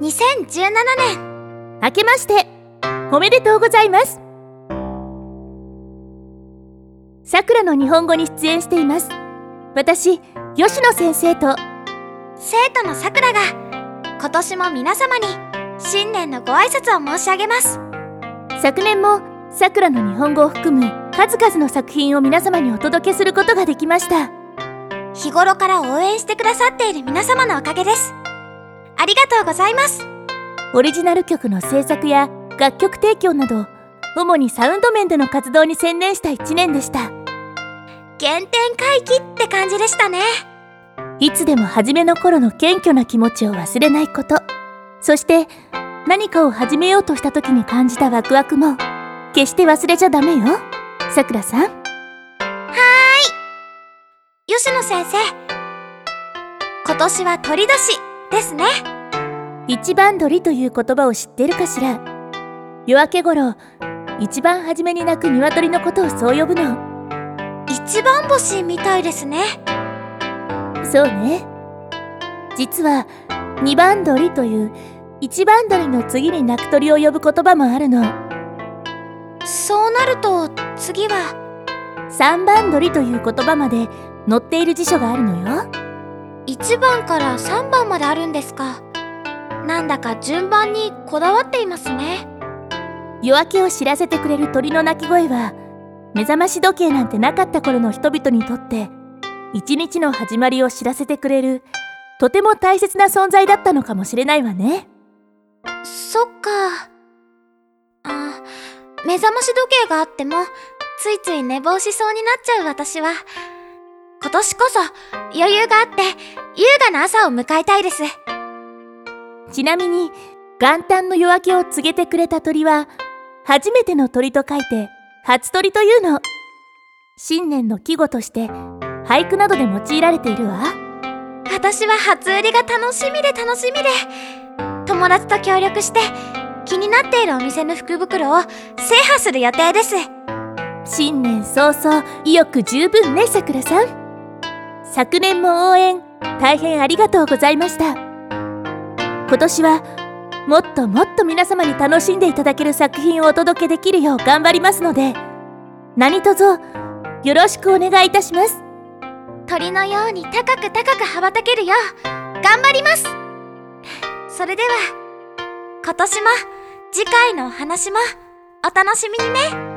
2017年明けましておめでとうございます。さくらの日本語に出演しています。私吉野先生と。生徒のさくらが今年も皆様に新年のご挨拶を申し上げます。昨年もさくらの日本語を含む数々の作品を皆様にお届けすることができました。日頃から応援してくださっている皆様のおかげですありがとうございます。オリジナル曲の制作や楽曲提供など主にサウンド面での活動に専念した1年でした。原点回帰って感じでしたね。いつでも初めの頃の謙虚な気持ちを忘れないこと。そして何かを始めようとした時に感じたワクワクも決して忘れちゃダメよ。さくらさん。はーい。吉野先生。今年は鳥年ですね。一番鳥という言葉を知ってるかしら？夜明け頃一番初めに鳴く鶏のことをそう呼ぶの。一番星みたいですね。そうね。実は二番鳥という一番鳥の次に鳴く鳥を呼ぶ言葉もあるの。そうなると次は？三番鳥という言葉まで載っている辞書があるのよ1番から3番まであるんですか？なんだか順番にこだわっていますね。夜明けを知らせてくれる鳥の鳴き声は目覚まし時計なんてなかった頃の人々にとって一日の始まりを知らせてくれるとても大切な存在だったのかもしれないわね。そっか。あ目覚まし時計があってもついつい寝坊しそうになっちゃう私は今年こそ余裕があって優雅な朝を迎えたいです。ちなみに元旦の夜明けを告げてくれた鳥は初めての鳥と書いて初鳥というの。新年の季語として俳句などで用いられているわ。私は初売りが楽しみで楽しみで友達と協力して気になっているお店の福袋を制覇する予定です。新年早々意欲十分ねさくらさん昨年も応援大変ありがとうございました。今年はもっともっと皆様に楽しんでいただける作品をお届けできるよう頑張りますので何卒よろしくお願いいたします。鳥のように高く高く羽ばたけるよう頑張ります。それでは今年も次回のお話もお楽しみにね。